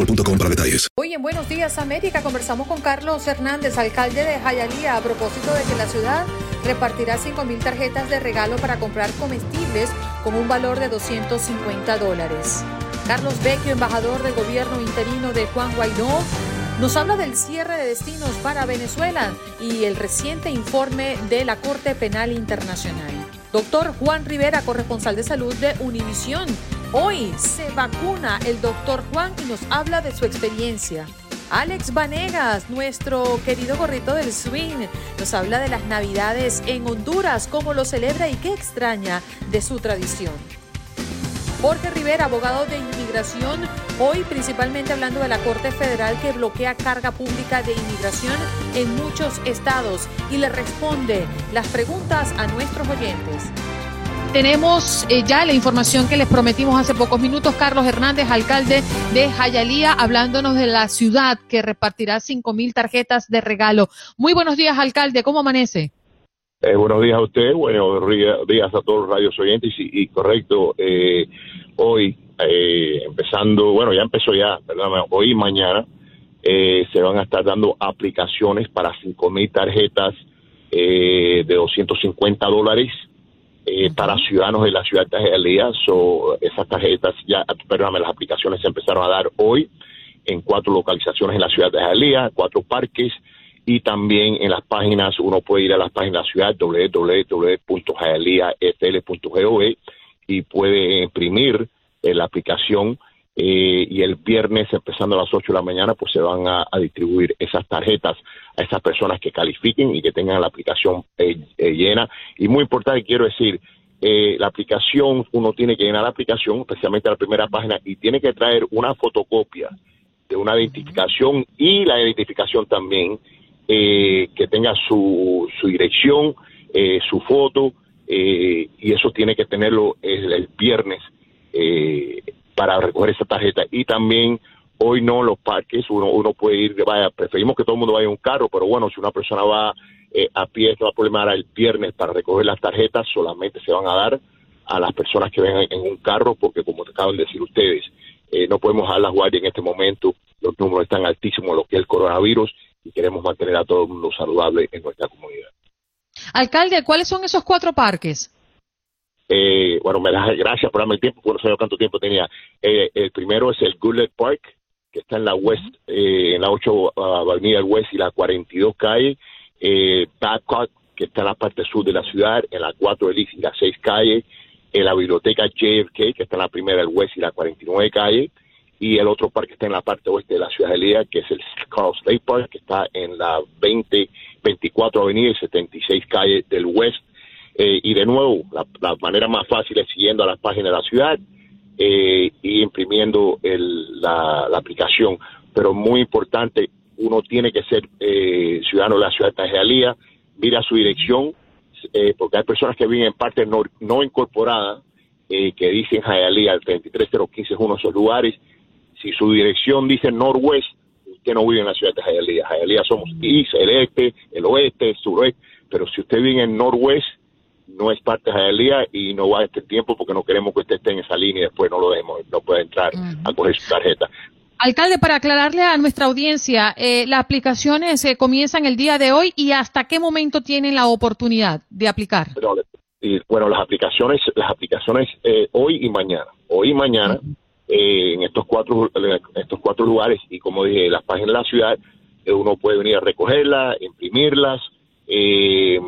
boostmobile.com para detalles. Hoy en Buenos Días América conversamos con Carlos Hernández, alcalde de Jayalía, a propósito de que la ciudad repartirá 5 mil tarjetas de regalo para comprar comestibles con un valor de 250 dólares. Carlos Vecchio, embajador del gobierno interino de Juan Guaidó, nos habla del cierre de destinos para Venezuela y el reciente informe de la Corte Penal Internacional. Doctor Juan Rivera, corresponsal de salud de Univisión. Hoy se vacuna el doctor Juan y nos habla de su experiencia. Alex Vanegas, nuestro querido gorrito del swing, nos habla de las navidades en Honduras, cómo lo celebra y qué extraña de su tradición. Jorge Rivera, abogado de inmigración, hoy principalmente hablando de la Corte Federal que bloquea carga pública de inmigración en muchos estados y le responde las preguntas a nuestros oyentes. Tenemos eh, ya la información que les prometimos hace pocos minutos. Carlos Hernández, alcalde de Jayalía, hablándonos de la ciudad que repartirá cinco mil tarjetas de regalo. Muy buenos días, alcalde. ¿Cómo amanece? Eh, buenos días a usted, buenos días a todos los radios oyentes y, correcto, eh, hoy eh, empezando, bueno ya empezó ya, ¿verdad? hoy y mañana eh, se van a estar dando aplicaciones para cinco mil tarjetas eh, de 250 dólares eh, para ciudadanos de la ciudad de Jalía. So, esas tarjetas ya, perdóname, las aplicaciones se empezaron a dar hoy en cuatro localizaciones en la ciudad de Jalía, cuatro parques y también en las páginas, uno puede ir a las páginas de la ciudad www.jaeliafl.gov y puede imprimir eh, la aplicación eh, y el viernes empezando a las 8 de la mañana pues se van a, a distribuir esas tarjetas a esas personas que califiquen y que tengan la aplicación eh, eh, llena. Y muy importante quiero decir eh, la aplicación uno tiene que llenar la aplicación especialmente la primera página y tiene que traer una fotocopia de una identificación y la identificación también eh, que tenga su, su dirección, eh, su foto, y eso tiene que tenerlo el, el viernes eh, para recoger esa tarjeta. Y también hoy no los parques, uno, uno puede ir, vaya, preferimos que todo el mundo vaya en un carro, pero bueno, si una persona va eh, a pie, no va a problema ahora el viernes para recoger las tarjetas, solamente se van a dar a las personas que vengan en un carro, porque como te acaban de decir ustedes, eh, no podemos dejar las guardias en este momento, los números están altísimos, lo que es el coronavirus, y queremos mantener a todo el mundo saludable en nuestra comunidad. Alcalde, ¿cuáles son esos cuatro parques? Eh, bueno, me das gracias por darme el tiempo, por no saber cuánto tiempo tenía. Eh, el primero es el Gullet Park, que está en la West, eh, en la 8 uh, Avenida West y la 42 calle. Eh, Babcock, que está en la parte sur de la ciudad, en la 4 Elise y la 6 calle. En la biblioteca JFK, que está en la primera del West y la 49 calle. y el otro parque está en la parte oeste de la ciudad de Lía, que es el Carl State Park, que está en la 20, 24 Avenida y 76 Calle del West. Eh, y de nuevo, la, manera más fácil es siguiendo a las páginas de la ciudad eh, y imprimiendo la, aplicación. Pero muy importante, uno tiene que ser eh, ciudadano de la ciudad de Tajalía, mira su dirección, porque hay personas que viven en partes no, no incorporadas, que dicen Jayalía, el 33015 es uno de esos lugares, si su dirección dice Norwest, usted no vive en la ciudad de Hialeah. Hialeah somos el este, el oeste, el suroeste, pero si usted vive en Norwest, no es parte de Hialeah y no va a este tiempo porque no queremos que usted esté en esa línea y después no lo dejemos, no puede entrar a coger su tarjeta. Alcalde, para aclararle a nuestra audiencia, eh, las aplicaciones eh, comienzan el día de hoy y hasta qué momento tienen la oportunidad de aplicar. bueno, las aplicaciones, las aplicaciones eh, hoy y mañana, hoy y mañana. Eh, en estos cuatro estos cuatro lugares y como dije las páginas de la ciudad eh, uno puede venir a recogerlas imprimirlas eh,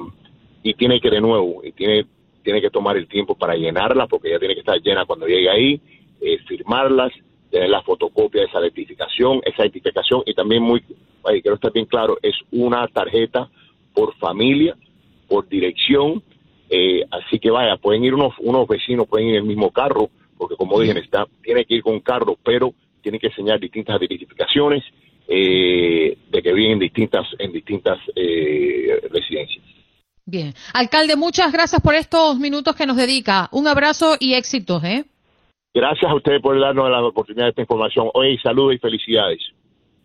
y tiene que de nuevo y tiene tiene que tomar el tiempo para llenarlas porque ya tiene que estar llena cuando llegue ahí firmarlas tener la fotocopia de esa identificación esa identificación y también muy quiero estar bien claro es una tarjeta por familia por dirección así que vaya pueden ir unos unos vecinos pueden ir en el mismo carro porque como dije, está, tiene que ir con carro, pero tiene que enseñar distintas identificaciones eh, de que viven en distintas, en distintas eh, residencias. Bien. Alcalde, muchas gracias por estos minutos que nos dedica. Un abrazo y éxitos, ¿eh? Gracias a ustedes por darnos la oportunidad de esta información. Hoy saludos y felicidades.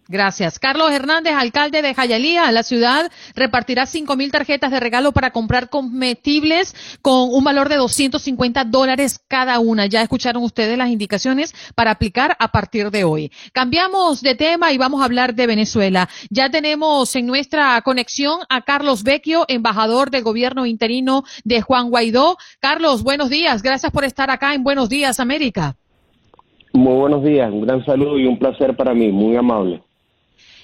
Gracias. Carlos Hernández, alcalde de Jayalía, la ciudad repartirá cinco mil tarjetas de regalo para comprar comestibles con un valor de 250 dólares cada una. Ya escucharon ustedes las indicaciones para aplicar a partir de hoy. Cambiamos de tema y vamos a hablar de Venezuela. Ya tenemos en nuestra conexión a Carlos Vecchio, embajador del gobierno interino de Juan Guaidó. Carlos, buenos días. Gracias por estar acá en Buenos Días, América. Muy buenos días. Un gran saludo y un placer para mí. Muy amable.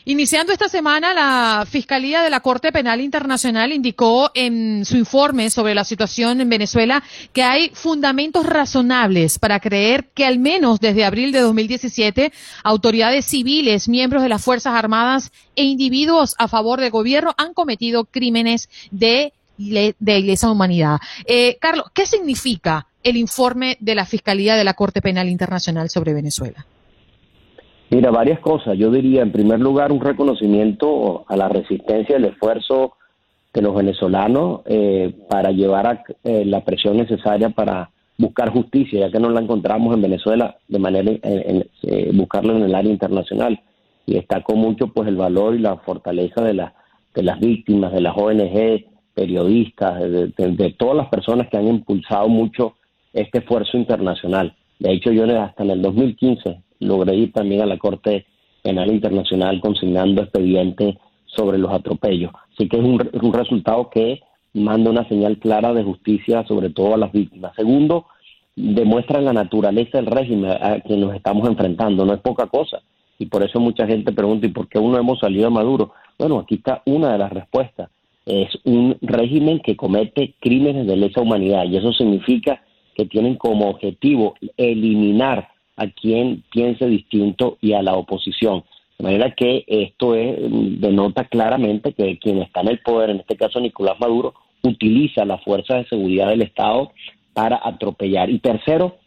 Iniciando esta semana, la Fiscalía de la Corte Penal Internacional indicó en su informe sobre la situación en Venezuela que hay fundamentos razonables para creer que al menos desde abril de 2017 autoridades civiles, miembros de las Fuerzas Armadas e individuos a favor del gobierno han cometido crímenes de, de humanidad. Eh, Carlos, ¿qué significa el informe de la Fiscalía de la Corte Penal Internacional sobre Venezuela? Mira, varias cosas. Yo diría, en primer lugar, un reconocimiento a la resistencia y el esfuerzo de los venezolanos eh, para llevar a eh, la presión necesaria para buscar justicia, ya que no la encontramos en Venezuela de manera en, eh, buscarla en el área internacional. Y destaco mucho pues el valor y la fortaleza de, la, de las víctimas, de las ONG, periodistas, de, de todas las personas que han impulsado mucho este esfuerzo internacional. De hecho, yo hasta en el 2015 logré ir también a la Corte Penal Internacional consignando expedientes sobre los atropellos. Así que es un, un resultado que manda una señal clara de justicia sobre todo a las víctimas. Segundo, demuestra la naturaleza del régimen a que nos estamos enfrentando, no es poca cosa. Y por eso mucha gente pregunta, ¿y por qué uno hemos salido a Maduro? Bueno, aquí está una de las respuestas. Es un régimen que comete crímenes de lesa humanidad y eso significa que tienen como objetivo eliminar a quien piense distinto y a la oposición. De manera que esto es, denota claramente que quien está en el poder, en este caso Nicolás Maduro, utiliza las fuerzas de seguridad del Estado para atropellar. Y tercero,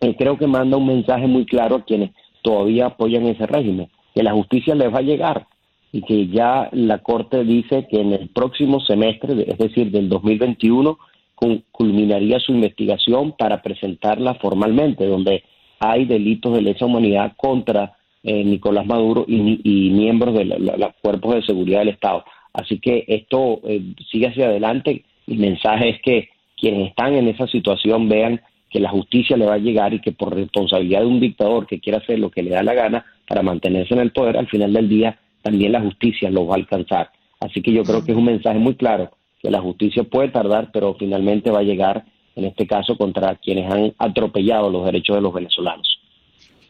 eh, creo que manda un mensaje muy claro a quienes todavía apoyan ese régimen, que la justicia les va a llegar y que ya la Corte dice que en el próximo semestre, es decir, del 2021, culminaría su investigación para presentarla formalmente, donde hay delitos de lesa humanidad contra eh, Nicolás Maduro y, miembros de los cuerpos de seguridad del Estado. Así que esto eh, sigue hacia adelante. El mensaje es que quienes están en esa situación vean que la justicia le va a llegar y que por responsabilidad de un dictador que quiera hacer lo que le da la gana para mantenerse en el poder, al final del día también la justicia lo va a alcanzar. Así que yo creo que es un mensaje muy claro que la justicia puede tardar, pero finalmente va a llegar en este caso contra quienes han atropellado los derechos de los venezolanos.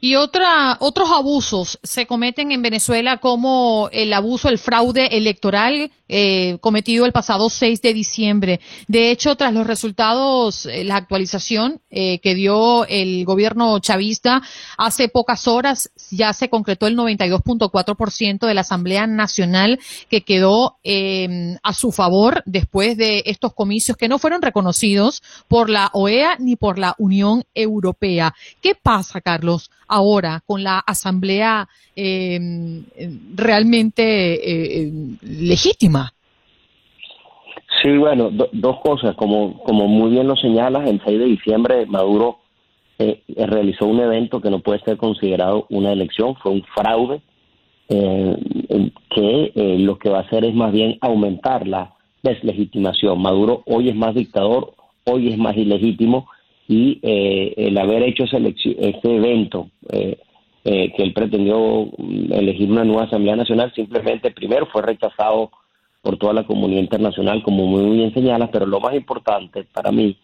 Y otra, otros abusos se cometen en Venezuela como el abuso, el fraude electoral eh, cometido el pasado 6 de diciembre. De hecho, tras los resultados, eh, la actualización eh, que dio el gobierno chavista hace pocas horas, ya se concretó el 92.4% de la Asamblea Nacional que quedó em, a su favor después de estos comicios que no fueron reconocidos por la OEA ni por la Unión Europea. ¿Qué pasa, Carlos? Ahora con la asamblea em, realmente eh, em, legítima. Sí, bueno, dos cosas. Como, como muy bien lo señalas, el 6 de diciembre Maduro eh, realizó un evento que no puede ser considerado una elección, fue un fraude, eh, que lo que va a hacer es más bien aumentar la deslegitimación. Maduro hoy es más dictador, hoy es más ilegítimo y eh, el haber hecho ese, ese evento eh, eh, que él pretendió mm, elegir una nueva Asamblea Nacional, simplemente primero fue rechazado por toda la comunidad internacional, como muy bien señala, pero lo más importante para mí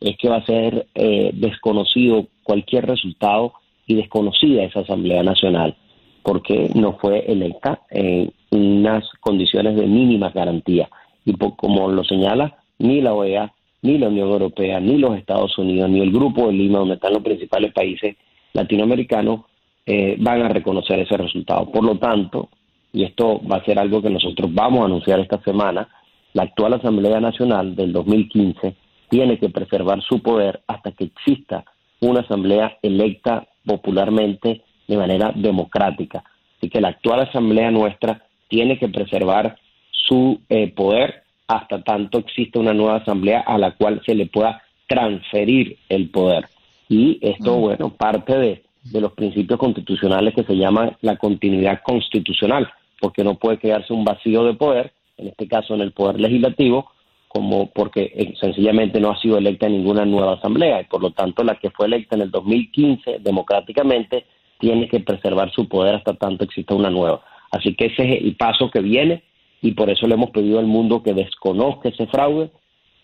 es que va a ser desconocido cualquier resultado y desconocida esa Asamblea Nacional, porque no fue electa en unas condiciones de mínima garantía. Y como lo señala, ni la OEA ni la Unión Europea, ni los Estados Unidos, ni el Grupo de Lima, donde están los principales países latinoamericanos, eh, van a reconocer ese resultado. Por lo tanto, y esto va a ser algo que nosotros vamos a anunciar esta semana, la actual Asamblea Nacional del 2015 tiene que preservar su poder hasta que exista una asamblea electa popularmente de manera democrática. Así que la actual asamblea nuestra tiene que preservar su eh, poder hasta tanto existe una nueva asamblea a la cual se le pueda transferir el poder. Y esto, mm. bueno, parte de, los principios constitucionales que se llama la continuidad constitucional, porque no puede quedarse un vacío de poder, en este caso en el poder legislativo, como porque eh, sencillamente no ha sido electa ninguna nueva asamblea y por lo tanto la que fue electa en el 2015 democráticamente tiene que preservar su poder hasta tanto exista una nueva. Así que ese es el paso que viene y por eso le hemos pedido al mundo que desconozca ese fraude,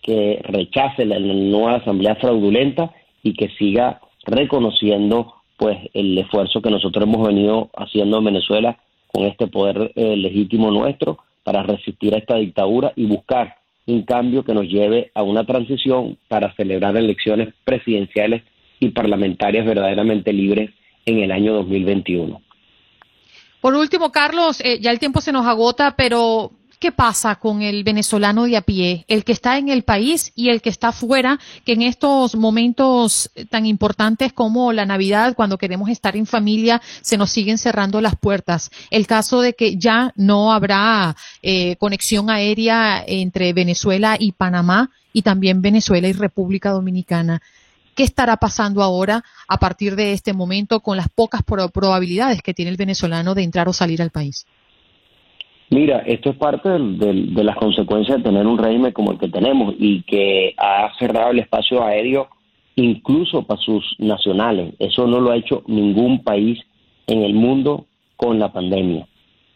que rechace la, nueva asamblea fraudulenta y que siga reconociendo pues el esfuerzo que nosotros hemos venido haciendo en Venezuela con este poder eh, legítimo nuestro para resistir a esta dictadura y buscar un cambio que nos lleve a una transición para celebrar elecciones presidenciales y parlamentarias verdaderamente libres en el año 2021. Por último, Carlos, eh, ya el tiempo se nos agota, pero ¿qué pasa con el venezolano de a pie, el que está en el país y el que está fuera, que en estos momentos tan importantes como la Navidad, cuando queremos estar en familia, se nos siguen cerrando las puertas? El caso de que ya no habrá eh, conexión aérea entre Venezuela y Panamá y también Venezuela y República Dominicana. ¿Qué estará pasando ahora a partir de este momento con las pocas probabilidades que tiene el venezolano de entrar o salir al país? Mira, esto es parte de las consecuencias de tener un régimen como el que tenemos y que ha cerrado el espacio aéreo incluso para sus nacionales. Eso no lo ha hecho ningún país en el mundo con la pandemia.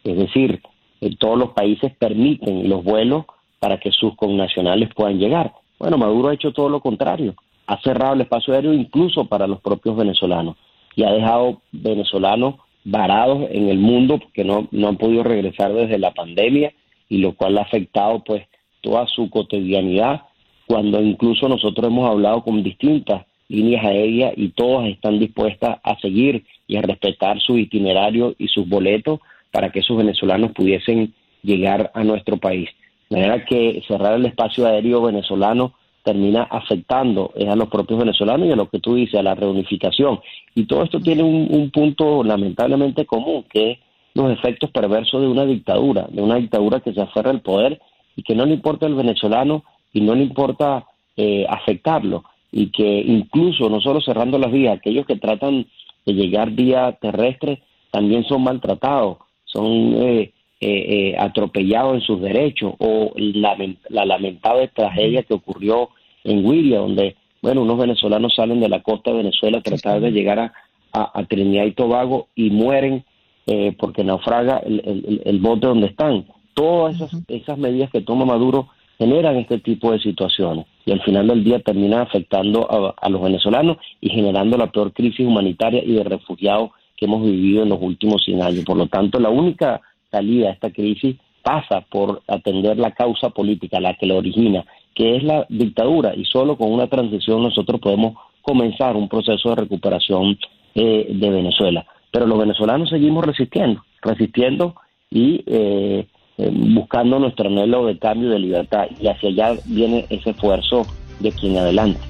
Es decir, eh, todos los países permiten los vuelos para que sus connacionales puedan llegar. Bueno, Maduro ha hecho todo lo contrario ha cerrado el espacio aéreo incluso para los propios venezolanos y ha dejado venezolanos varados en el mundo porque no, no han podido regresar desde la pandemia y lo cual ha afectado pues toda su cotidianidad cuando incluso nosotros hemos hablado con distintas líneas aéreas y todas están dispuestas a seguir y a respetar su itinerario y sus boletos para que esos venezolanos pudiesen llegar a nuestro país. De manera que cerrar el espacio aéreo venezolano termina afectando a los propios venezolanos y a lo que tú dices, a la reunificación. Y todo esto tiene un, punto lamentablemente común, que es los efectos perversos de una dictadura, de una dictadura que se aferra al poder y que no le importa al venezolano y no le importa eh, afectarlo. Y que incluso, no solo cerrando las vías, aquellos que tratan de llegar vía terrestre también son maltratados, son eh, eh, eh, atropellados en sus derechos o la, lamentable tragedia que ocurrió en Willia, donde bueno unos venezolanos salen de la costa de Venezuela a tratar de llegar a, a, Trinidad y Tobago y mueren eh, porque naufraga el, bote donde están. Todas esas, esas medidas que toma Maduro generan este tipo de situaciones y al final del día terminan afectando a, los venezolanos y generando la peor crisis humanitaria y de refugiados que hemos vivido en los últimos 100 años. Por lo tanto, la única salida a esta crisis pasa por atender la causa política, la que la origina, que es la dictadura, y solo con una transición nosotros podemos comenzar un proceso de recuperación eh, de Venezuela. Pero los venezolanos seguimos resistiendo, resistiendo y eh, eh, buscando nuestro anhelo de cambio de libertad. Y hacia allá viene ese esfuerzo de aquí en adelante.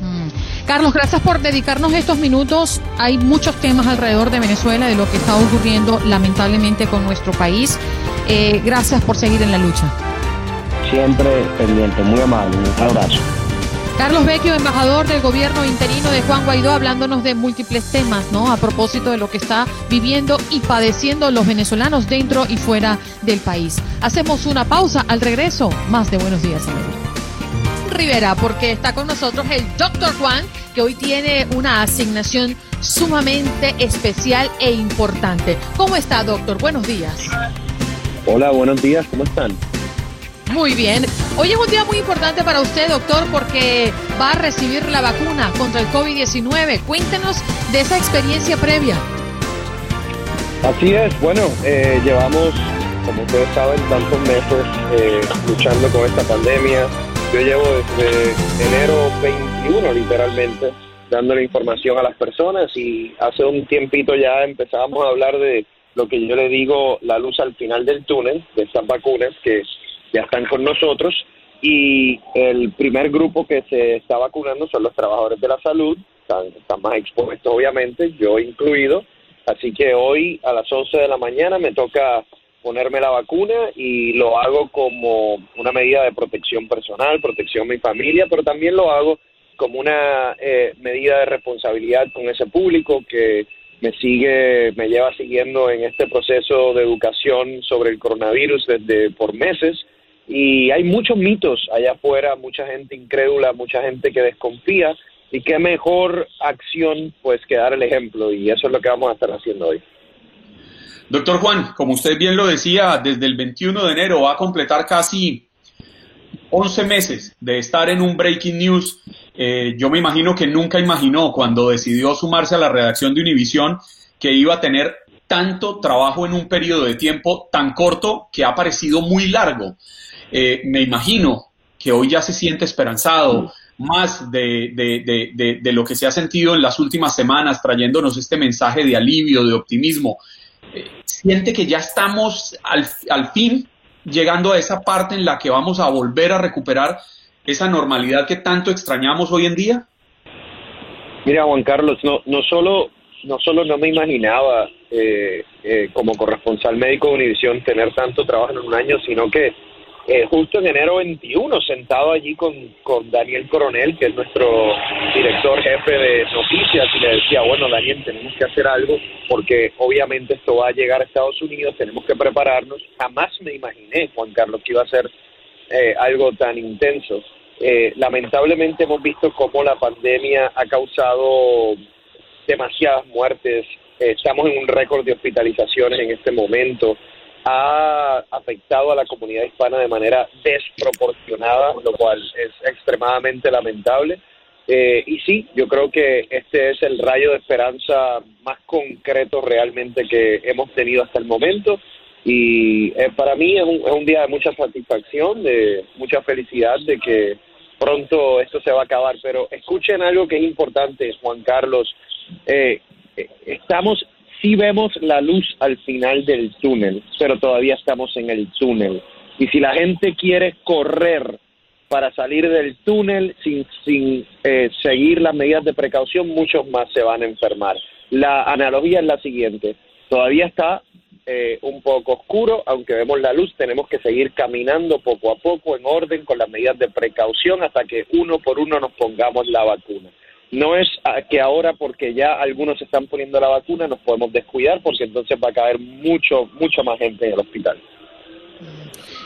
Mm. Carlos, gracias por dedicarnos estos minutos. Hay muchos temas alrededor de Venezuela, de lo que está ocurriendo lamentablemente con nuestro país. Eh, gracias por seguir en la lucha. Siempre pendiente, muy amable. Un abrazo. Carlos Vecchio, embajador del gobierno interino de Juan Guaidó, hablándonos de múltiples temas, ¿no? A propósito de lo que está viviendo y padeciendo los venezolanos dentro y fuera del país. Hacemos una pausa al regreso. Más de Buenos Días, Rivera, porque está con nosotros el doctor Juan, que hoy tiene una asignación sumamente especial e importante. ¿Cómo está, doctor? Buenos días. Hola, buenos días, ¿cómo están? Muy bien. Hoy es un día muy importante para usted, doctor, porque va a recibir la vacuna contra el COVID-19. Cuéntenos de esa experiencia previa. Así es. Bueno, eh, llevamos, como ustedes saben, tantos meses eh, luchando con esta pandemia. Yo llevo desde enero 21, literalmente, dándole información a las personas y hace un tiempito ya empezábamos a hablar de lo que yo le digo la luz al final del túnel de estas vacunas que ya están con nosotros. Y el primer grupo que se está vacunando son los trabajadores de la salud, están, más expuestos obviamente, yo incluido, así que hoy a las 11 de la mañana me toca ponerme la vacuna y lo hago como una medida de protección personal, protección de mi familia, pero también lo hago como una eh, medida de responsabilidad con ese público que me sigue, me lleva siguiendo en este proceso de educación sobre el coronavirus desde por meses. Y hay muchos mitos allá afuera, mucha gente incrédula, mucha gente que desconfía. Y qué mejor acción pues que dar el ejemplo. Y eso es lo que vamos a estar haciendo hoy. Doctor Juan, como usted bien lo decía, desde el 21 de enero va a completar casi 11 meses de estar en un Breaking News. Eh, yo me imagino que nunca imaginó cuando decidió sumarse a la redacción de Univisión que iba a tener tanto trabajo en un periodo de tiempo tan corto que ha parecido muy largo. Eh, me imagino que hoy ya se siente esperanzado más de, de, lo que se ha sentido en las últimas semanas, trayéndonos este mensaje de alivio, de optimismo. Eh, ¿Siente que ya estamos al, al fin llegando a esa parte en la que vamos a volver a recuperar esa normalidad que tanto extrañamos hoy en día? Mira, Juan Carlos, no, no solo no solo no me imaginaba eh, como corresponsal médico de Univisión tener tanto trabajo en un año, sino que eh, justo en enero 21, sentado allí con, con Daniel Coronel, que es nuestro director jefe de noticias, y le decía, bueno, Daniel, tenemos que hacer algo porque obviamente esto va a llegar a Estados Unidos, tenemos que prepararnos. Jamás me imaginé, Juan Carlos, que iba a ser eh, algo tan intenso. Eh, lamentablemente hemos visto cómo la pandemia ha causado demasiadas muertes, estamos en un récord de hospitalizaciones en este momento ha afectado a la comunidad hispana de manera desproporcionada, lo cual es extremadamente lamentable. Eh, y sí, yo creo que este es el rayo de esperanza más concreto realmente que hemos tenido hasta el momento. Y eh, para mí es un, es un, día de mucha satisfacción, de mucha felicidad de que pronto esto se va a acabar. Pero escuchen algo que es importante, Juan Carlos. Eh, estamos sí vemos la luz al final del túnel, pero todavía estamos en el túnel. Y si la gente quiere correr para salir del túnel sin, sin eh, seguir las medidas de precaución, muchos más se van a enfermar. La analogía es la siguiente, todavía está eh, un poco oscuro, aunque vemos la luz, tenemos que seguir caminando poco a poco en orden con las medidas de precaución hasta que uno por uno nos pongamos la vacuna. No es que ahora porque ya algunos están poniendo la vacuna nos podemos descuidar porque entonces va a caer mucho, mucho más gente en el hospital.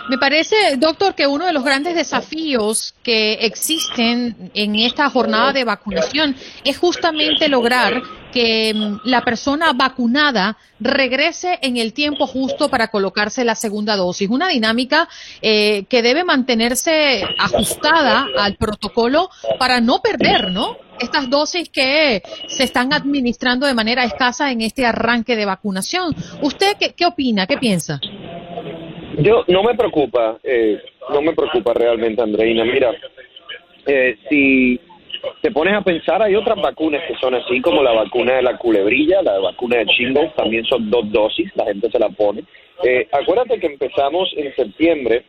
Me parece, doctor, que uno de los grandes desafíos que existen en esta jornada de vacunación es justamente lograr que mm, la persona vacunada regrese en el tiempo justo para colocarse la segunda dosis. Una dinámica eh, que debe mantenerse ajustada al protocolo para no perder, ¿no? Estas dosis que se están administrando de manera escasa en este arranque de vacunación. ¿Usted qué, qué opina? ¿Qué piensa? Yo no me preocupa, eh, no me preocupa realmente, Andreina. Mira, eh, si te pones a pensar, hay otras vacunas que son así, como la vacuna de la culebrilla, la vacuna de shingles, también son dos dosis, la gente se la pone. Eh, acuérdate que empezamos en septiembre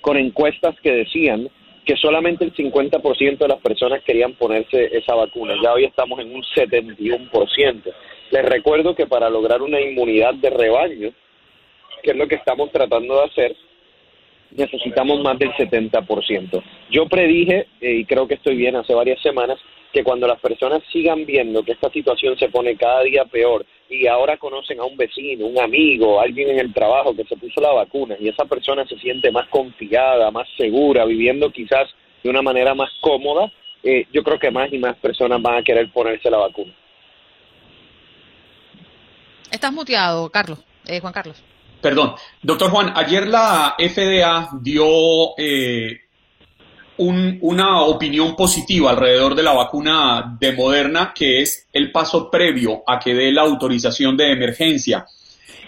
con encuestas que decían que solamente el 50% de las personas querían ponerse esa vacuna. Ya hoy estamos en un 71%. Les recuerdo que para lograr una inmunidad de rebaño, que es lo que estamos tratando de hacer, necesitamos más del 70%. Yo predije, eh, y creo que estoy bien hace varias semanas, que cuando las personas sigan viendo que esta situación se pone cada día peor y ahora conocen a un vecino, un amigo, alguien en el trabajo que se puso la vacuna y esa persona se siente más confiada, más segura, viviendo quizás de una manera más cómoda, eh, yo creo que más y más personas van a querer ponerse la vacuna. Estás muteado, Carlos, eh, Juan Carlos. Perdón, doctor Juan, ayer la FDA dio eh, un, una opinión positiva alrededor de la vacuna de Moderna, que es el paso previo a que dé la autorización de emergencia.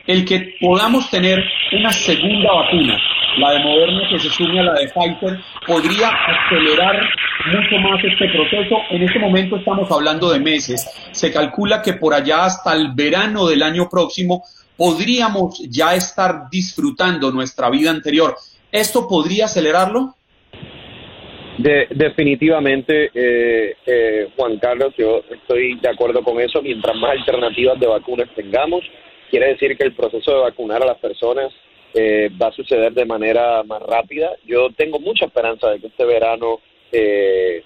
El que podamos tener una segunda vacuna, la de Moderna que se sume a la de Pfizer, podría acelerar mucho más este proceso. En este momento estamos hablando de meses. Se calcula que por allá hasta el verano del año próximo podríamos ya estar disfrutando nuestra vida anterior. ¿Esto podría acelerarlo? De, definitivamente, eh, eh, Juan Carlos, yo estoy de acuerdo con eso. Mientras más alternativas de vacunas tengamos, quiere decir que el proceso de vacunar a las personas eh, va a suceder de manera más rápida. Yo tengo mucha esperanza de que este verano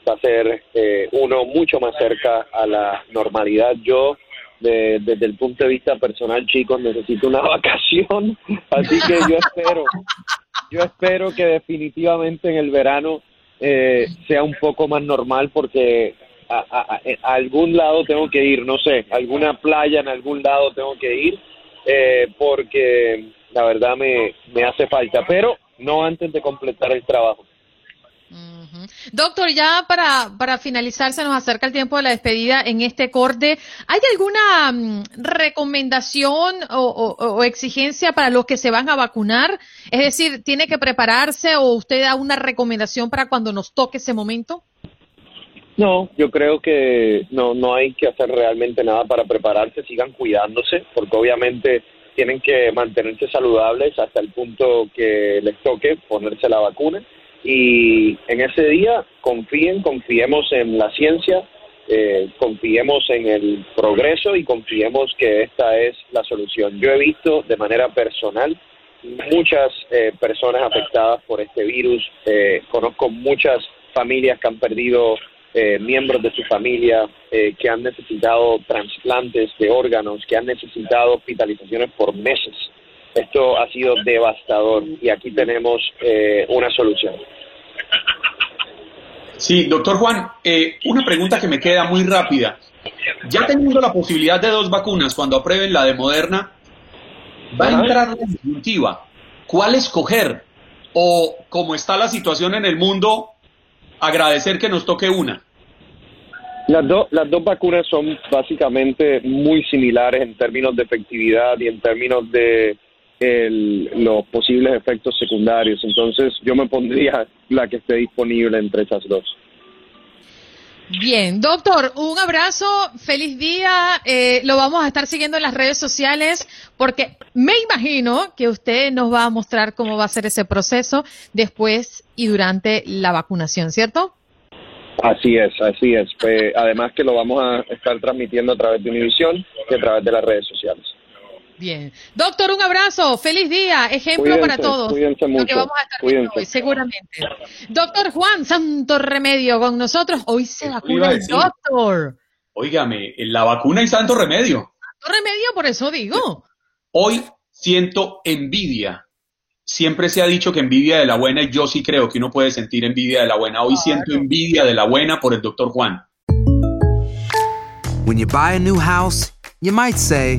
va a ser uno mucho más cerca a la normalidad. Yo desde el punto de vista personal, chicos, necesito una vacación, así que yo espero, yo espero que definitivamente en el verano eh, sea un poco más normal porque a, algún lado tengo que ir, no sé, alguna playa en algún lado tengo que ir, eh, porque la verdad me, me hace falta, pero no antes de completar el trabajo. Doctor, ya para, para finalizar, se nos acerca el tiempo de la despedida en este corte. ¿Hay alguna mm, recomendación o, exigencia para los que se van a vacunar? Es decir, ¿tiene que prepararse o usted da una recomendación para cuando nos toque ese momento? No, yo creo que no, no hay que hacer realmente nada para prepararse, sigan cuidándose, porque obviamente tienen que mantenerse saludables hasta el punto que les toque ponerse la vacuna y en ese día confíen, confiemos en la ciencia, eh, confiemos en el progreso y confiemos que esta es la solución. Yo he visto de manera personal muchas eh, personas afectadas por este virus, eh, conozco muchas familias que han perdido miembros de su familia, que han necesitado trasplantes de órganos, que han necesitado hospitalizaciones por meses. Esto ha sido devastador y aquí tenemos eh, una solución. Sí, doctor Juan, eh, una pregunta que me queda muy rápida. Ya teniendo la posibilidad de dos vacunas, cuando aprueben la de Moderna, va a entrar la disyuntiva. ¿Cuál escoger? O, como está la situación en el mundo, agradecer que nos toque una. Las, las dos vacunas son básicamente muy similares en términos de efectividad y en términos de los posibles efectos secundarios. Entonces yo me pondría la que esté disponible entre esas dos. Bien, doctor, un abrazo, feliz día. Eh, lo vamos a estar siguiendo en las redes sociales porque me imagino que usted nos va a mostrar cómo va a ser ese proceso después y durante la vacunación, ¿cierto? Así es, así es. Pues, además que lo vamos a estar transmitiendo a través de Univisión y a través de las redes sociales. Bien. Doctor, un abrazo. Feliz día. Ejemplo para todos. Cuídense mucho. que vamos a estar viendo hoy, seguramente. Doctor Juan Santo Remedio con nosotros. Hoy se vacuna el doctor. Óigame, la vacuna y santo remedio. Santo remedio, por eso digo. Hoy siento envidia. Siempre se ha dicho que envidia de la buena y yo sí creo que uno puede sentir envidia de la buena. Hoy siento envidia de la buena por el doctor Juan. When you buy a new house, you might say,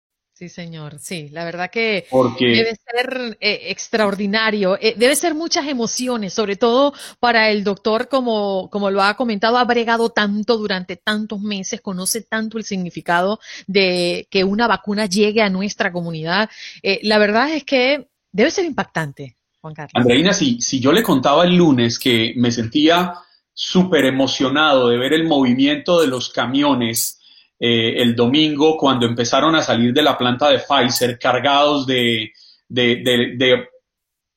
Sí, señor. Sí, la verdad que Porque- debe ser eh, extraordinario. Eh, debe ser muchas emociones, sobre todo para el doctor, como, como lo ha comentado, ha bregado tanto durante tantos meses, conoce tanto el significado de que una vacuna llegue a nuestra comunidad. Eh, la verdad es que debe ser impactante, Juan Carlos. Andreina, si, si yo le contaba el lunes que me sentía súper emocionado de ver el movimiento de los camiones eh, el domingo cuando empezaron a salir de la planta de Pfizer cargados de,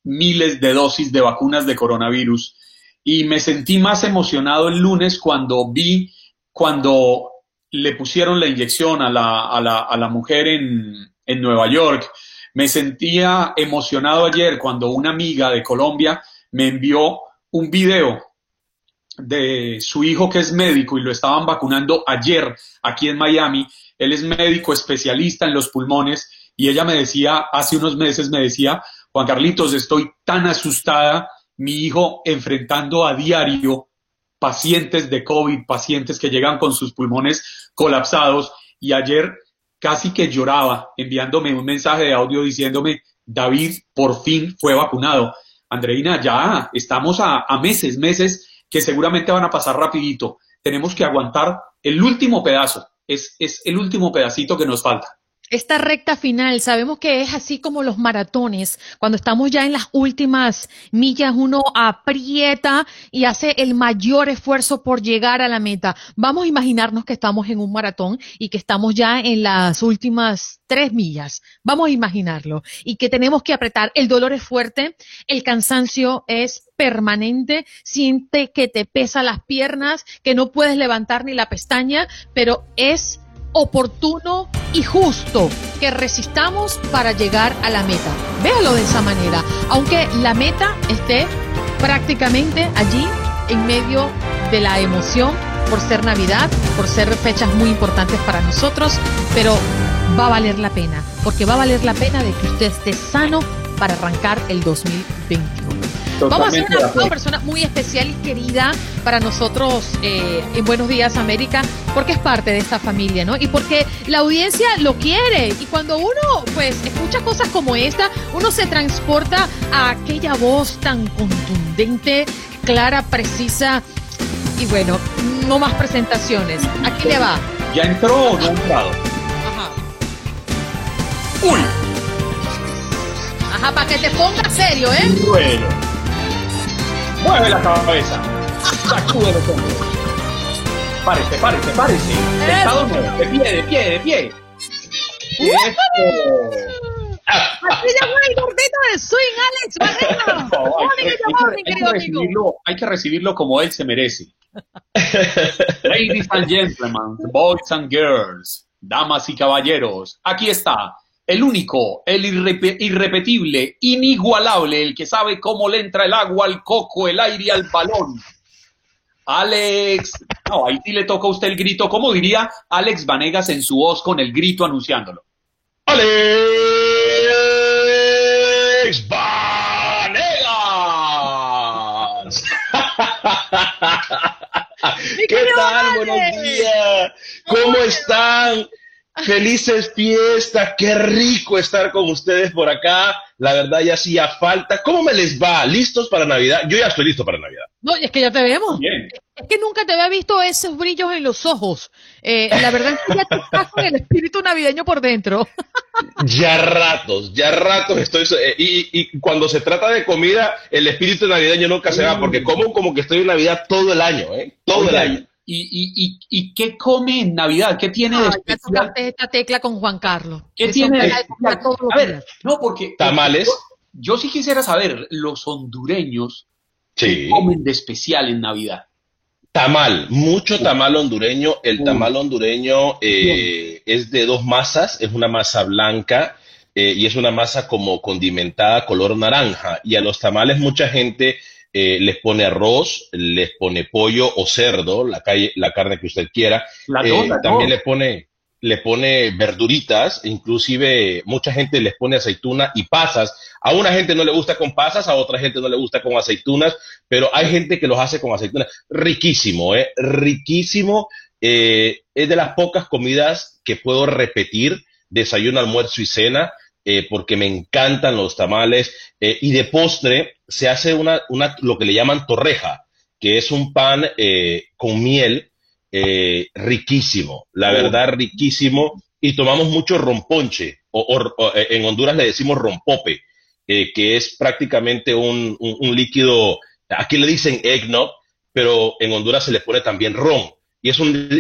miles de dosis de vacunas de coronavirus. Y me sentí más emocionado el lunes cuando vi, cuando le pusieron la inyección a la, a la, a la mujer en Nueva York. Me sentía emocionado ayer cuando una amiga de Colombia me envió un video de su hijo que es médico y lo estaban vacunando ayer aquí en Miami. Él es médico especialista en los pulmones y ella me decía, hace unos meses me decía, Juan Carlitos, estoy tan asustada, mi hijo enfrentando a diario pacientes de COVID, pacientes que llegan con sus pulmones colapsados y ayer casi que lloraba enviándome un mensaje de audio diciéndome, David por fin fue vacunado. Andreina, ya estamos a, a meses, meses que seguramente van a pasar rapidito. Tenemos que aguantar el último pedazo. Es, es el último pedacito que nos falta. Esta recta final, sabemos que es así como los maratones, cuando estamos ya en las últimas millas, uno aprieta y hace el mayor esfuerzo por llegar a la meta. Vamos a imaginarnos que estamos en un maratón y que estamos ya en las últimas tres millas. Vamos a imaginarlo. Y que tenemos que apretar. El dolor es fuerte, el cansancio es permanente, siente que te pesa las piernas, que no puedes levantar ni la pestaña, pero es oportuno y justo que resistamos para llegar a la meta. Véalo de esa manera, aunque la meta esté prácticamente allí en medio de la emoción por ser Navidad, por ser fechas muy importantes para nosotros, pero va a valer la pena, porque va a valer la pena de que usted esté sano para arrancar el 2021. Vamos a hacer una, persona muy especial y querida para nosotros eh, en Buenos Días América, porque es parte de esta familia, ¿no? Y porque la audiencia lo quiere. Y cuando uno, pues, escucha cosas como esta, uno se transporta a aquella voz tan contundente, clara, precisa. Y bueno, no más presentaciones. Aquí le va. ¿Ya entró o no ha entrado? Ajá. ¡Uy! Ajá, para que te pongas serio, ¿eh? Ruelo. Mueve la cabeza. Sacude los hombros. Párese, párese, párese. Sentado. De pie, de pie, de pie. Aquí llegó el gordito del swing, Alex Barrera. Hay, que- hay recibirlo, hay que recibirlo como él se merece. Ladies and gentlemen, boys and girls, damas y caballeros, aquí está el único, el irrepe- irrepetible, inigualable, el que sabe cómo le entra el agua al coco, el aire al balón. Alex, no, ahí sí le toca a usted el grito, ¿cómo diría Alex Vanegas en su voz con el grito anunciándolo? Alex Vanegas. ¿Qué tal? Buenos días. ¿Cómo están? Felices fiestas. Qué rico estar con ustedes por acá. La verdad ya hacía falta. ¿Cómo me les va? ¿Listos para Navidad? Yo ya estoy listo para Navidad. No, y es que ya te vemos. Bien. Es que nunca te había visto esos brillos en los ojos. Eh, la verdad es que ya te estás con el espíritu navideño por dentro. Ya ratos, ya ratos estoy. eh, y, y cuando se trata de comida, el espíritu navideño nunca se va, porque como como que estoy en Navidad todo el año, ¿eh? Todo el año. ¿Y, y, y, y qué come en Navidad? ¿Qué tiene de ya especial? esta tecla con Juan Carlos. ¿Qué tiene de especial? A ver, no, porque ¿Tamales? Yo, yo sí quisiera saber, los hondureños, Sí. ¿qué comen de especial en Navidad? Tamal, mucho tamal hondureño. El tamal hondureño eh, es de dos masas, es una masa blanca eh, y es una masa como condimentada color naranja. Y a los tamales mucha gente eh, les pone arroz, les pone pollo o cerdo, la, calle, la carne que usted quiera. La Eh, también le pone le pone verduritas, inclusive mucha gente les pone aceituna y pasas. A una gente no le gusta con pasas, a otra gente no le gusta con aceitunas, pero hay gente que los hace con aceitunas. Riquísimo, ¿eh? Riquísimo. Eh, es de las pocas comidas que puedo repetir, desayuno, almuerzo y cena, eh, porque me encantan los tamales. Eh, y de postre se hace una, una, lo que le llaman torreja, que es un pan eh, con miel eh, riquísimo, la verdad riquísimo, y tomamos mucho romponche, o, o- o, en Honduras le decimos rompope, que es prácticamente un, un- un líquido, aquí le dicen eggnog, pero en Honduras se le pone también ron, y es un-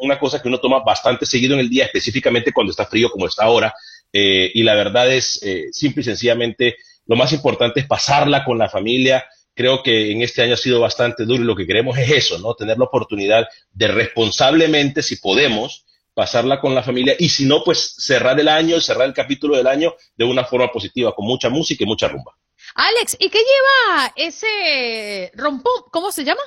una cosa que uno toma bastante seguido en el día, específicamente cuando está frío como está ahora, eh, y la verdad es, eh, simple y sencillamente, lo más importante es pasarla con la familia, creo que en este año ha sido bastante duro y lo que queremos es eso, ¿no? Tener la oportunidad de responsablemente, si podemos, pasarla con la familia y si no, pues cerrar el año, cerrar el capítulo del año de una forma positiva, con mucha música y mucha rumba. Alex, ¿y qué lleva ese rompón? ¿Cómo se llama?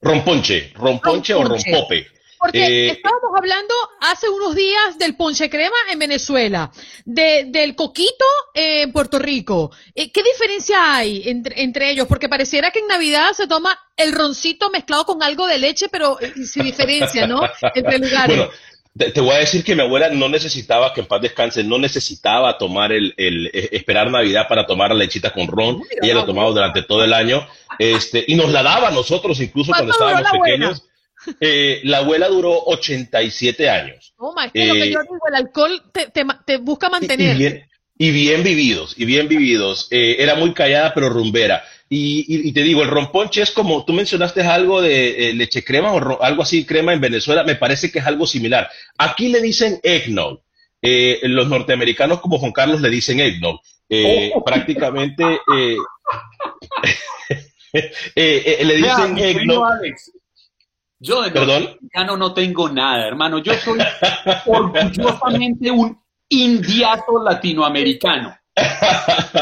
Romponche, romponche o rompope. Porque Eh, estábamos hablando hace unos días del ponche crema en Venezuela, de- del coquito en Puerto Rico. Eh, ¿Qué diferencia hay entre, entre ellos? Porque pareciera que en Navidad se toma el roncito mezclado con algo de leche, pero eh, sin diferencia, ¿no? Entre lugares. Bueno, te, te voy a decir que mi abuela no necesitaba, que en paz descanse, no necesitaba tomar el, el- esperar Navidad para tomar la lechita con ron. Ella lo tomaba durante todo el año. Este, y nos la daba a nosotros incluso cuando ¿Cuánto duró estábamos la abuela? Eh, la abuela duró 87 años. Toma, es que lo que eh, yo digo, el alcohol te, te ma- te busca Y mantener. bien, y bien vividos, y bien vividos. Eh, era muy callada, pero rumbera. Y, y- y te digo, el romponche es como, tú mencionaste algo de eh, leche crema o ro- algo así, crema en Venezuela, me parece que es algo similar. Aquí le dicen eggnog. Eh, los norteamericanos como Juan Carlos le dicen eggnog. Eh, Prácticamente eh, eh, eh, le dicen mi querido eggnog. Alex, yo de norteamericano no tengo nada, hermano. Yo soy orgullosamente un indiato latinoamericano.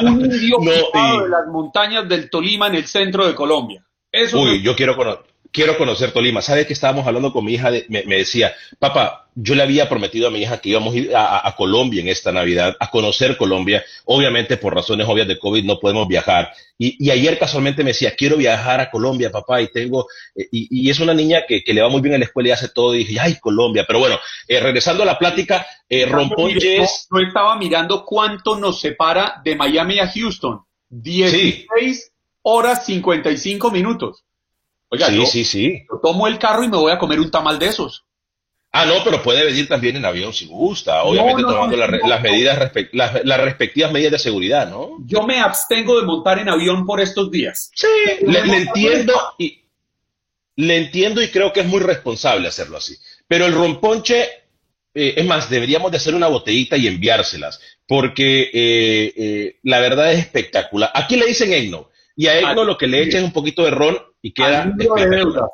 Un indio No, y- de las montañas del Tolima en el centro de Colombia. Eso Uy, yo quiero, cono- quiero conocer Tolima. ¿Sabes que estábamos hablando con mi hija? de- me, me decía, papá, yo le había prometido a mi hija que íbamos a ir a, Colombia en esta Navidad, a conocer Colombia. Obviamente, por razones obvias de COVID, no podemos viajar. Y, y ayer casualmente me decía, quiero viajar a Colombia, papá, y tengo, eh, y, y es una niña que, que le va muy bien en la escuela y hace todo. Y dije, ay, Colombia. Pero bueno, eh, regresando a la plática, eh, Yo- es... yo estaba mirando cuánto nos separa de Miami a Houston. 16 horas 55 minutos. Oiga, Sí, yo, sí, sí. yo tomo el carro y me voy a comer un tamal de esos. Ah, no, pero puede venir también en avión si gusta, obviamente no, tomando no, la las medidas respe- las, las respectivas medidas de seguridad, ¿no? Yo me abstengo de montar en avión por estos días. Sí, le, le entiendo y le entiendo y creo que es muy responsable hacerlo así. Pero el romponche, eh, es más, deberíamos de hacer una botellita y enviárselas, porque eh, eh, la verdad es espectacular. Aquí le dicen eggnog, y a eggnog lo que le echan es un poquito de ron y queda Al libro de deudas.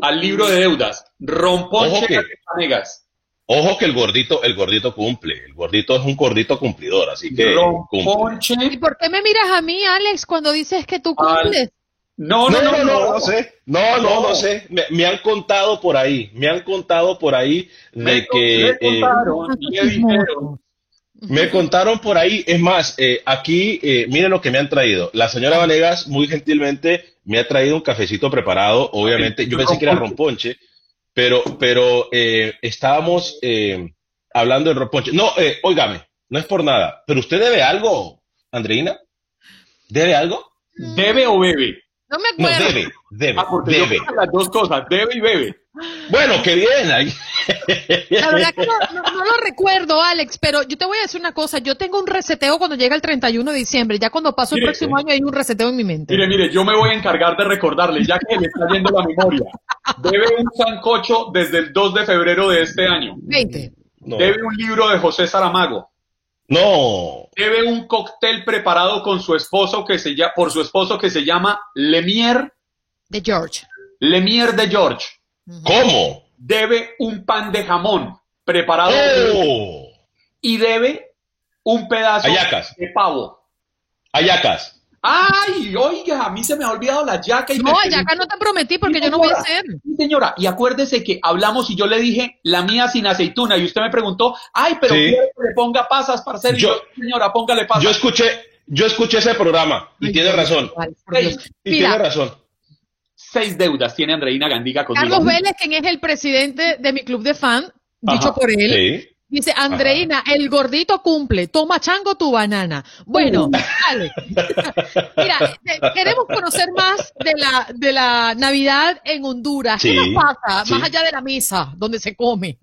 Al libro de deudas. Romponche Ojo que-. Ojo que el gordito, el gordito cumple, el gordito es un gordito cumplidor, así que. Romponche. ¿Y por qué me miras a mí, Alex, cuando dices que tú Al- cumples? No, No, no, no, no, no sé. No, no, no sé. Me, me han contado por ahí, me han contado por ahí Me, de que me eh, contaron, me contaron por ahí. Es más, eh, aquí eh, miren lo que me han traído. La señora Vanegas muy gentilmente me ha traído un cafecito preparado. Obviamente, yo pensé que era romponche, pero, pero eh, estábamos eh, hablando del romponche. No, eh, óigame, no es por nada, pero usted debe algo, Andreina. ¿Debe algo? ¿Debe o bebe? No me No, acuerdo. debe, debe, Ah, yo debe. las dos cosas, debe y bebe. Bueno, qué bien. ahí. La verdad que no, no- no lo recuerdo, Alex, pero yo te voy a decir una cosa. Yo tengo un reseteo cuando llega el 31 de diciembre. Ya cuando paso el próximo año hay un reseteo en mi mente. Mire, mire, yo me voy a encargar de recordarle, ya que le está yendo la memoria. Debe un sancocho desde el 2 de febrero de este año. 20. No. Debe un libro de José Saramago. No. Debe un cóctel preparado con su esposo que se llama, por su esposo que se llama Lemier, De George. Lemier de George. ¿Cómo? Debe un pan de jamón preparado ¡Oh! y debe un pedazo Ayacas. de pavo. Ayacas. Ay, oiga, a mí se me ha olvidado la yaca. Y No, me ayaca no te prometí porque yo no voy a hacer. Sí, señora, y acuérdese que hablamos y yo le dije la mía sin aceituna y usted me preguntó, ay, pero Sí. quiere que le ponga pasas, parcero. Yo- yo, señora, póngale pasas. Yo escuché, yo escuché ese programa y tiene razón. Y Mira. tiene razón. Seis deudas tiene Andreina Gandiga conmigo. Carlos Vélez, quien es el presidente de mi club de fan, dicho por él, Sí. dice, Andreina, el gordito cumple, toma chango tu banana. Bueno, dale. Mira, queremos conocer más de la, de la Navidad en Honduras. ¿Qué Sí, nos pasa sí. más allá de la mesa donde se come?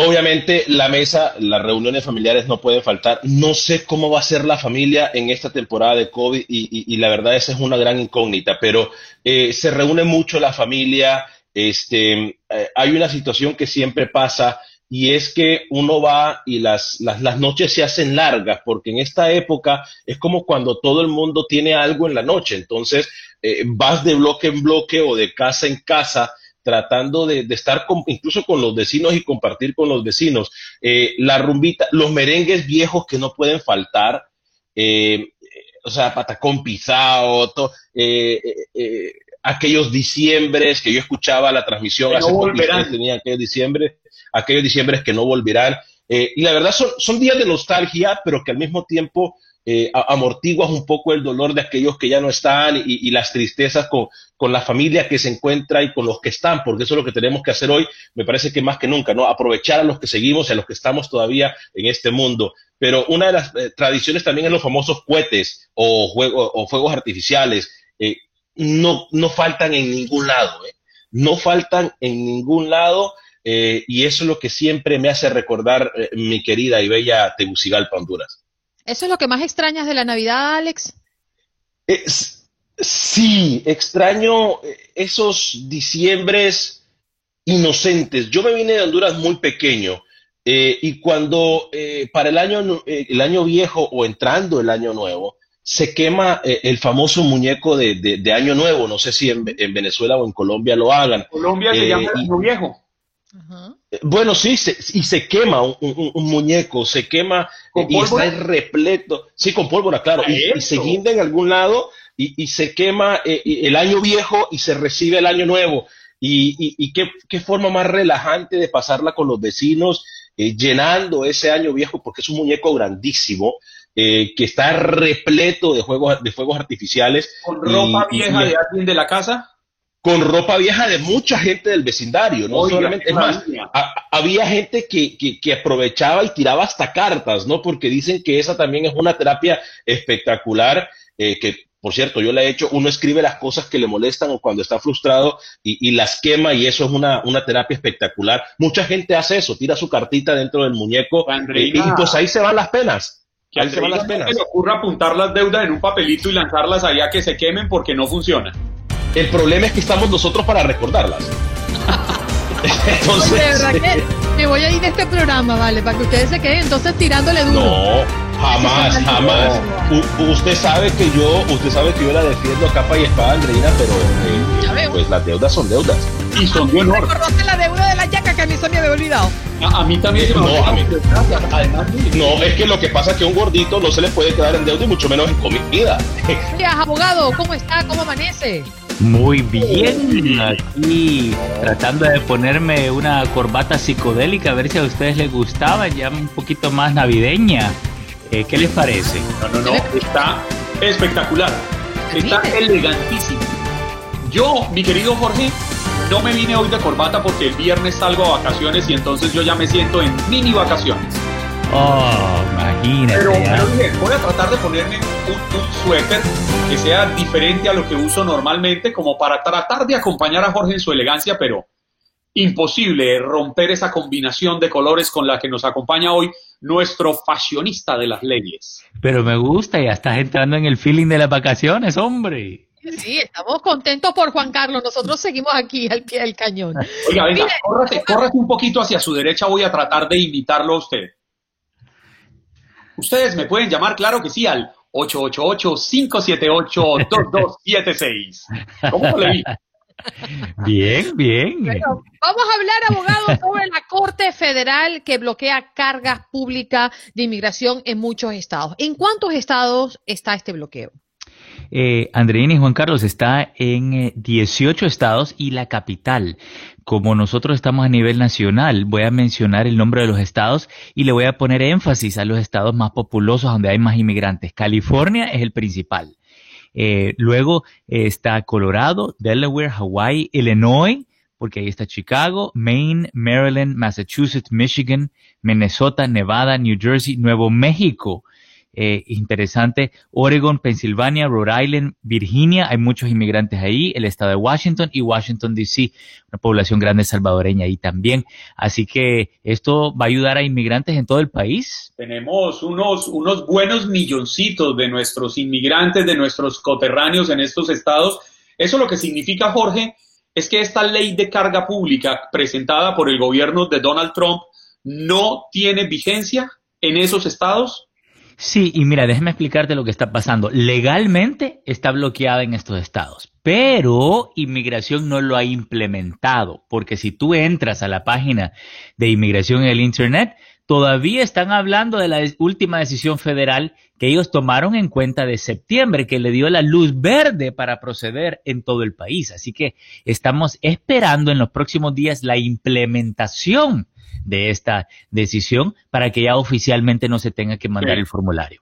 Obviamente la mesa, las reuniones familiares no pueden faltar. No sé cómo va a ser la familia en esta temporada de COVID y, la verdad esa es una gran incógnita, pero eh, se reúne mucho la familia. Este, eh, hay una situación que siempre pasa y es que uno va y las, las, las noches se hacen largas porque en esta época es como cuando todo el mundo tiene algo en la noche. Entonces eh, vas de bloque en bloque o de casa en casa tratando de, de estar con- incluso con los vecinos y compartir con los vecinos. Eh, la rumbita, los merengues viejos que no pueden faltar, eh, o sea, patacón pisado, to- eh, eh, aquellos diciembres que yo escuchaba la transmisión Que no hace poquito, volverán. tenía aquellos diciembre, aquellos diciembres que no volverán. Eh, y la verdad son, son días de nostalgia, pero que al mismo tiempo eh, amortiguas un poco el dolor de aquellos que ya no están y, y las tristezas con, con la familia que se encuentra y con los que están, porque eso es lo que tenemos que hacer hoy, me parece que más que nunca, ¿no? Aprovechar a los que seguimos y a los que estamos todavía en este mundo. Pero una de las eh, tradiciones también es los famosos cohetes o, juego- o fuegos artificiales. Eh, no, no faltan en ningún lado, ¿eh? No faltan en ningún lado. Eh, y eso es lo que siempre me hace recordar eh, mi querida y bella Tegucigalpa, Honduras. ¿Eso es lo que más extrañas de la Navidad, Alex? Es- sí, extraño eh, esos diciembres inocentes. Yo me vine de Honduras muy pequeño eh, y cuando eh, para el año, eh, el año viejo o entrando el año nuevo, se quema eh, el famoso muñeco de, de- de Año Nuevo. No sé si en, en Venezuela o en Colombia lo hagan. Colombia se llama Año Viejo. Eh, Bueno, sí, se- y se quema un, un- un muñeco, se quema ¿Con y está pólvora? repleto, sí, con pólvora, claro, y, y se guinda en algún lado y, y se quema eh, y el año viejo y se recibe el año nuevo. Y, y- y qué, qué forma más relajante de pasarla con los vecinos, eh, llenando ese año viejo, porque es un muñeco grandísimo, eh, que está repleto de, juegos, de fuegos artificiales. Con ropa y- vieja y- de alguien de la casa. Con ropa vieja de mucha gente del vecindario, no Oiga, solamente, es más, a- había gente que, que, que aprovechaba y tiraba hasta cartas, ¿no? Porque dicen que esa también es una terapia espectacular, eh, que por cierto, yo la he hecho, uno escribe las cosas que le molestan o cuando está frustrado y, y las quema y eso es una, una terapia espectacular. Mucha gente hace eso, tira su cartita dentro del muñeco eh, y pues ahí se van las penas. Que Ahí se van las Andreina no penas. se le ocurra apuntar las deudas en un papelito y lanzarlas allá que se quemen porque no funciona. El problema es que estamos nosotros para recordarlas. Entonces, de verdad que me voy a ir de este programa, ¿vale? Para que ustedes se queden entonces tirándole duro. No, jamás, jamás. U- usted sabe que yo, usted sabe que yo la defiendo a capa y espada, Andreina, pero eh, Ya veo. pues las deudas son deudas. Y son de honor. Recordaste la deuda de la yaca que a mí se me había olvidado. A, a mí también se me No, a mí- Además, No, es que lo que pasa es que a un gordito no se le puede quedar en deuda y mucho menos en comida. Días, abogado, ¿cómo está? ¿Cómo amanece? Muy bien, aquí tratando de ponerme una corbata psicodélica, a ver si a ustedes les gustaba, ya un poquito más navideña. Eh, ¿Qué les parece? No, no, no, está espectacular. Está elegantísimo. Yo, mi querido Jorge, no me vine hoy de corbata porque el viernes salgo a vacaciones y entonces yo ya me siento en mini vacaciones. Oh, imagínate. Pero, ya. pero dije, voy a tratar de ponerme un, un suéter que sea diferente a lo que uso normalmente, como para tratar de acompañar a Jorge en su elegancia, pero imposible romper esa combinación de colores con la que nos acompaña hoy nuestro fashionista de las leyes. Pero me gusta, ya estás entrando en el feeling de las vacaciones, hombre. Sí, estamos contentos por Juan Carlos. Nosotros seguimos aquí al pie del cañón. Oiga, venga, Mire, córrate, córrate un poquito hacia su derecha, voy a tratar de imitarlo a usted. Ustedes me pueden llamar, claro que sí, al 888-578-2276. ¿Cómo le vi? Bien, bien. Bueno, vamos a hablar, abogado, sobre la Corte Federal que bloquea cargas públicas de inmigración en muchos estados. ¿En cuántos estados está este bloqueo? Eh, Andreina y Juan Carlos está en 18 eh, estados y la capital. Como nosotros estamos a nivel nacional, voy a mencionar el nombre de los estados y le voy a poner énfasis a los estados más populosos donde hay más inmigrantes. California es el principal. Eh, luego eh, está Colorado, Delaware, Hawaii, Illinois, porque ahí está Chicago, Maine, Maryland, Massachusetts, Michigan, Minnesota, Nevada, New Jersey, Nuevo México, eh, interesante. Oregon, Pensilvania, Rhode Island, Virginia, hay muchos inmigrantes ahí, el estado de Washington y Washington DC, una población grande salvadoreña ahí también. Así que esto va a ayudar a inmigrantes en todo el país. Tenemos unos, unos buenos milloncitos de nuestros inmigrantes, de nuestros coterráneos en estos estados. Eso lo que significa, Jorge, es que esta ley de carga pública presentada por el gobierno de Donald Trump no tiene vigencia en esos estados Sí, y mira, déjame explicarte lo que está pasando. Legalmente está bloqueada en estos estados, pero inmigración no lo ha implementado, porque si tú entras a la página de inmigración en el Internet, todavía están hablando de la última decisión federal que ellos tomaron en cuenta de septiembre, que le dio la luz verde para proceder en todo el país. Así que estamos esperando en los próximos días la implementación de esta decisión para que ya oficialmente no se tenga que mandar el formulario.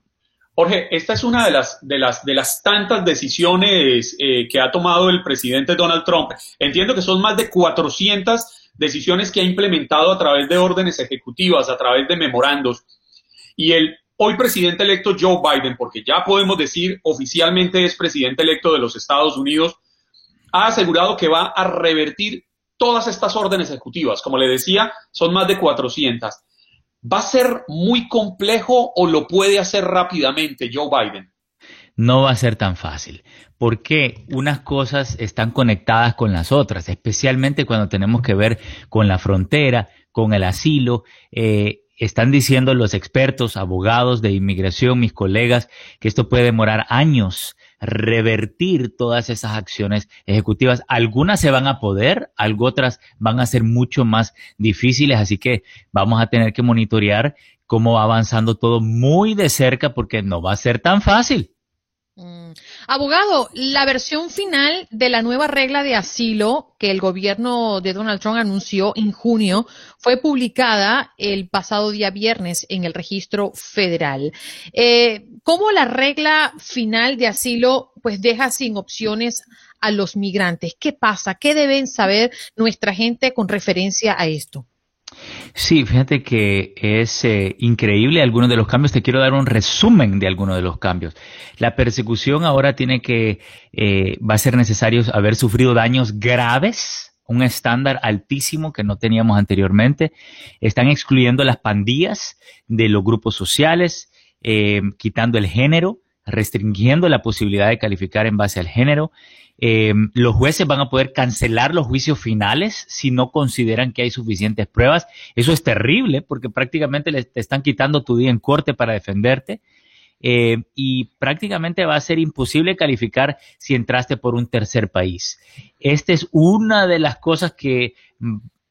Jorge, esta es una de las, de las, de las tantas decisiones eh, que ha tomado el presidente Donald Trump. Entiendo que son más de 400 decisiones que ha implementado a través de órdenes ejecutivas, a través de memorandos. Y el hoy presidente electo Joe Biden, porque ya podemos decir oficialmente es presidente electo de los Estados Unidos, ha asegurado que va a revertir todas estas órdenes ejecutivas. Como le decía, son más de 400. ¿Va a ser muy complejo o lo puede hacer rápidamente Joe Biden? No va a ser tan fácil, porque unas cosas están conectadas con las otras, especialmente cuando tenemos que ver con la frontera, con el asilo. Eh, están diciendo los expertos, abogados de inmigración, mis colegas, que esto puede demorar años revertir todas esas acciones ejecutivas. Algunas se van a poder, algo otras van a ser mucho más difíciles, así que vamos a tener que monitorear cómo va avanzando todo muy de cerca porque no va a ser tan fácil. Mm. Abogado, la versión final de la nueva regla de asilo que el gobierno de Donald Trump anunció en junio fue publicada el pasado día viernes en el registro federal. Eh, ¿Cómo la regla final de asilo pues deja sin opciones a los migrantes? ¿Qué pasa? ¿Qué deben saber nuestra gente con referencia a esto? Sí, fíjate que es eh, increíble algunos de los cambios. Te quiero dar un resumen de algunos de los cambios. La persecución ahora tiene que, eh, va a ser necesario haber sufrido daños graves, un estándar altísimo que no teníamos anteriormente. Están excluyendo las pandillas de los grupos sociales, eh, quitando el género, restringiendo la posibilidad de calificar en base al género. Eh, los jueces van a poder cancelar los juicios finales si no consideran que hay suficientes pruebas. Eso es terrible porque prácticamente te están quitando tu día en corte para defenderte. Eh, y prácticamente va a ser imposible calificar si entraste por un tercer país. Esta es una de las cosas que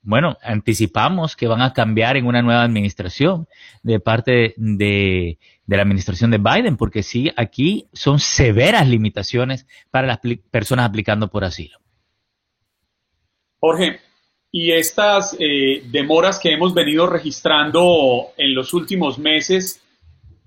bueno, anticipamos que van a cambiar en una nueva administración de parte de, la administración de Biden, porque sí, aquí son severas limitaciones para las personas aplicando por asilo. Jorge, y estas eh, demoras que hemos venido registrando en los últimos meses,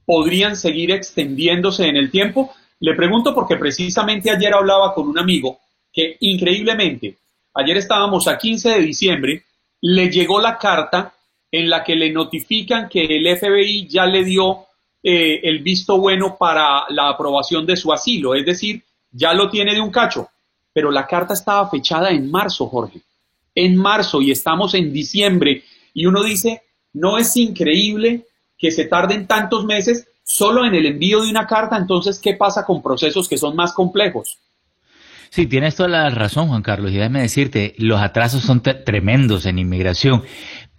¿podrían seguir extendiéndose en el tiempo? Le pregunto porque precisamente ayer hablaba con un amigo que increíblemente, ayer estábamos a 15 de diciembre le llegó la carta en la que le notifican que el FBI ya le dio eh, el visto bueno para la aprobación de su asilo, es decir, ya lo tiene de un cacho, pero la carta estaba fechada en marzo, Jorge, en marzo y estamos en diciembre. Y uno dice, no es increíble que se tarden tantos meses solo en el envío de una carta, entonces, ¿qué pasa con procesos que son más complejos? Sí, tienes toda la razón, Juan Carlos. Y déjame decirte, los atrasos son tremendos en inmigración.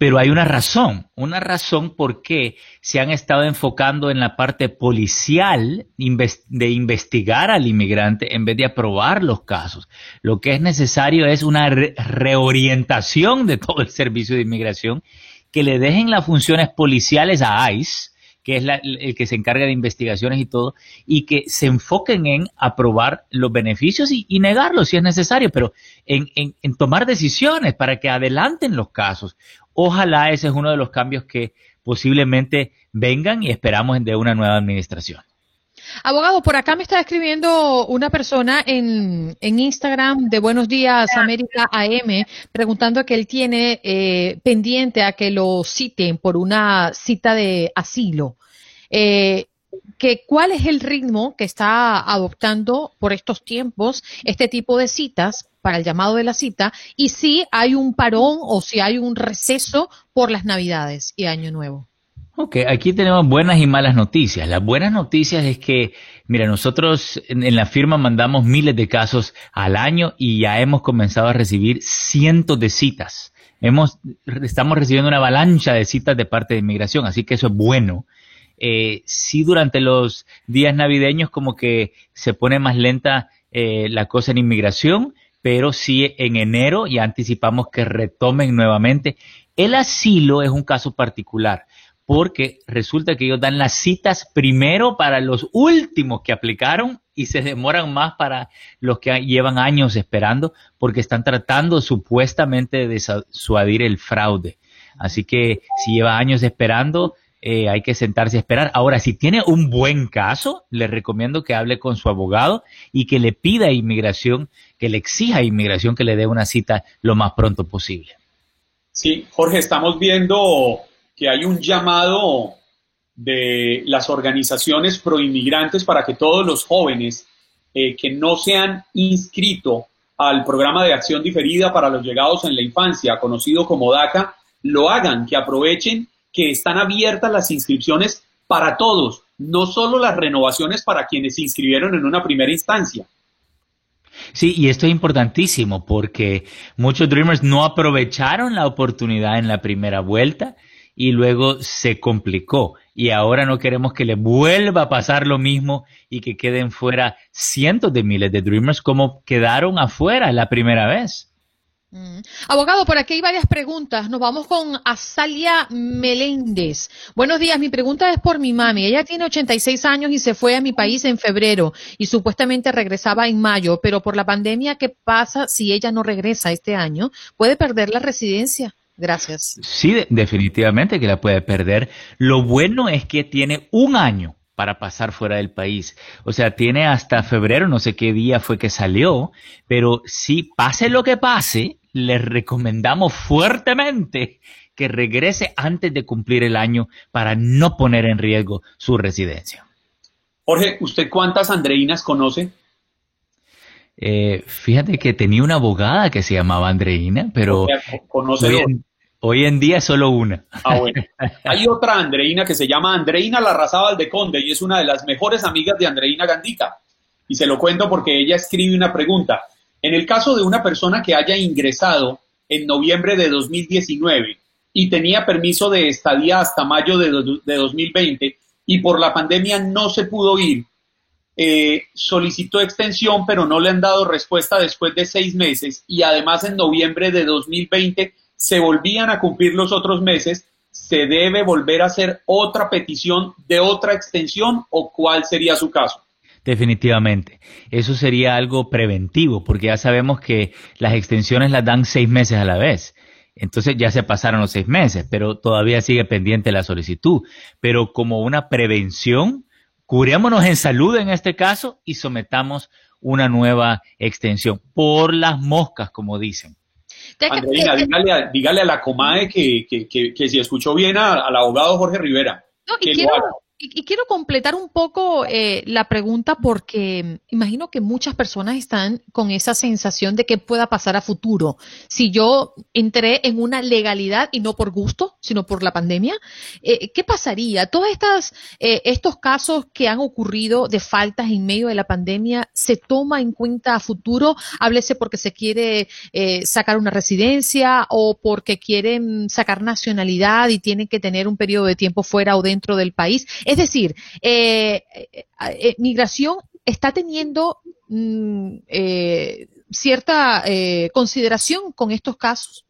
pero hay una razón, una razón por qué se han estado enfocando en la parte policial de investigar al inmigrante en vez de aprobar los casos. Lo que es necesario es una reorientación de todo el servicio de inmigración, que le dejen las funciones policiales a ICE, que es el que se encarga de investigaciones y todo, y que se enfoquen en aprobar los beneficios y, negarlos si es necesario, pero en, en, tomar decisiones para que adelanten los casos. Ojalá ese es uno de los cambios que posiblemente vengan y esperamos de una nueva administración. Abogado, por acá me está escribiendo una persona en, en Instagram de Buenos Días América AM preguntando que él tiene eh, pendiente a que lo citen por una cita de asilo. Eh, que cuál es el ritmo que está adoptando por estos tiempos este tipo de citas para el llamado de la cita y si hay un parón o si hay un receso por las Navidades y Año Nuevo. Ok, aquí tenemos buenas y malas noticias. Las buenas noticias es que, mira, nosotros en, la firma mandamos miles de casos al año y ya hemos comenzado a recibir cientos de citas. Hemos, estamos recibiendo una avalancha de citas de parte de inmigración, así que eso es bueno. Eh, sí, durante los días navideños como que se pone más lenta eh, la cosa en inmigración, pero sí en enero ya anticipamos que retomen nuevamente. El asilo es un caso particular porque resulta que ellos dan las citas primero para los últimos que aplicaron y se demoran más para los que llevan años esperando porque están tratando supuestamente de disuadir el fraude. Así que si lleva años esperando, eh, hay que sentarse a esperar. Ahora, si tiene un buen caso, le recomiendo que hable con su abogado y que le pida a inmigración, que le exija a inmigración que le dé una cita lo más pronto posible. Sí, Jorge, estamos viendo que hay un llamado de las organizaciones proinmigrantes para que todos los jóvenes eh, que no se han inscrito al programa de acción diferida para los llegados en la infancia, conocido como DACA, lo hagan, que aprovechen que están abiertas las inscripciones para todos, no solo las renovaciones para quienes se inscribieron en una primera instancia. Sí, y esto es importantísimo porque muchos Dreamers no aprovecharon la oportunidad en la primera vuelta y luego se complicó. Y ahora no queremos que le vuelva a pasar lo mismo y que queden fuera cientos de miles de Dreamers como quedaron afuera la primera vez. Mm. Abogado, por aquí hay varias preguntas. Nos vamos con Azalia Meléndez. Buenos días, mi pregunta es por mi mami. Ella tiene 86 años y se fue a mi país en febrero y supuestamente regresaba en mayo, pero por la pandemia, ¿qué pasa si ella no regresa este año? ¿Puede perder la residencia? Gracias. Sí, definitivamente que la puede perder. Lo bueno es que tiene un año para pasar fuera del país. O sea, tiene hasta febrero, no sé qué día fue que salió, pero si pase lo que pase, le recomendamos fuertemente que regrese antes de cumplir el año para no poner en riesgo su residencia. Jorge, ¿usted cuántas Andreinas conoce? Eh, fíjate que tenía una abogada que se llamaba Andreina, pero ¿Conoce Hoy en día es solo una. Ah, bueno. Hay otra Andreina que se llama Andreina Larrazábal de Conde y es una de las mejores amigas de Andreina Gandica. Y se lo cuento porque ella escribe una pregunta. En el caso de una persona que haya ingresado en noviembre de 2019 y tenía permiso de estadía hasta mayo de, de 2020 y por la pandemia no se pudo ir, eh, solicitó extensión pero no le han dado respuesta después de seis meses y además en noviembre de 2020 se volvían a cumplir los otros meses, ¿se debe volver a hacer otra petición de otra extensión o cuál sería su caso? Definitivamente. Eso sería algo preventivo, porque ya sabemos que las extensiones las dan seis meses a la vez. Entonces ya se pasaron los seis meses, pero todavía sigue pendiente la solicitud. Pero como una prevención, curémonos en salud en este caso y sometamos una nueva extensión por las moscas, como dicen. Andreina, dígale a, la comadre que, que, que, si escuchó bien al abogado Jorge Rivera. No, y quiero, Y, quiero completar un poco eh, la pregunta porque imagino que muchas personas están con esa sensación de que pueda pasar a futuro. Si yo entré en una legalidad y no por gusto, sino por la pandemia, eh, ¿qué pasaría? Todos estas, eh, estos casos que han ocurrido de faltas en medio de la pandemia, ¿se toma en cuenta a futuro? Háblese porque se quiere sacar una residencia o porque quieren sacar nacionalidad y tienen que tener un periodo de tiempo fuera o dentro del país. Es decir, eh, eh, eh, migración está teniendo mm, cierta consideración con estos casos.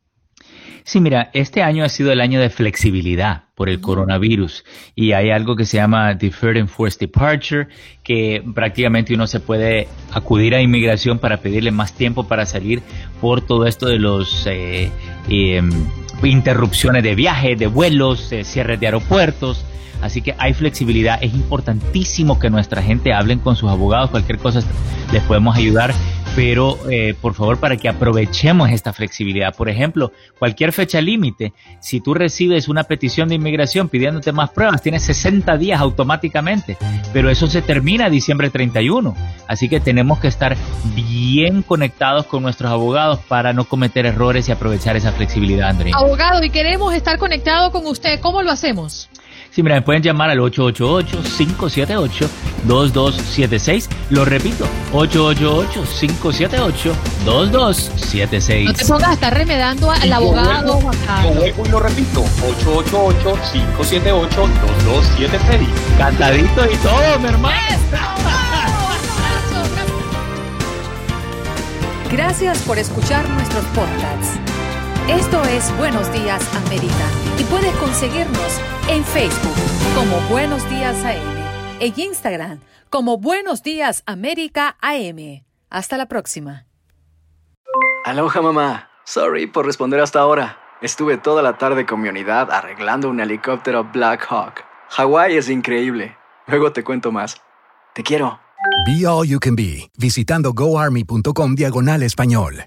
Sí, mira, este año ha sido el año de flexibilidad por el coronavirus y hay algo que se llama Deferred Enforced Departure, que prácticamente uno se puede acudir a inmigración para pedirle más tiempo para salir por todo esto de los em, interrupciones de viaje, de vuelos, cierres de aeropuertos. Así que hay flexibilidad. Es importantísimo que nuestra gente hablen con sus abogados. Cualquier cosa les podemos ayudar. Pero eh, por favor, para que aprovechemos esta flexibilidad. Por ejemplo, cualquier fecha límite. Si tú recibes una petición de inmigración pidiéndote más pruebas, tienes 60 días automáticamente. Pero eso se termina diciembre 31. Así que tenemos que estar bien conectados con nuestros abogados para no cometer errores y aprovechar esa flexibilidad, Andrea. Abogado, y queremos estar conectados con usted. ¿Cómo lo hacemos? Sí, mira, me pueden llamar al 888-578-2276. Lo repito, 888-578-2276. No te pongas a estar remedando al abogado. Lo vuelvo y lo repito, 888-578-2276. Cantadito y todo, mi hermano. Gracias por escuchar nuestros podcasts. Esto es Buenos Días América y puedes conseguirnos en Facebook como Buenos Días AM, en Instagram como Buenos Días América AM. Hasta la próxima. Aloha mamá. Sorry por responder hasta ahora. Estuve toda la tarde con mi unidad arreglando un helicóptero Black Hawk. Hawái es increíble. Luego te cuento más. Te quiero. Be All You Can Be, visitando goarmy.com diagonal español.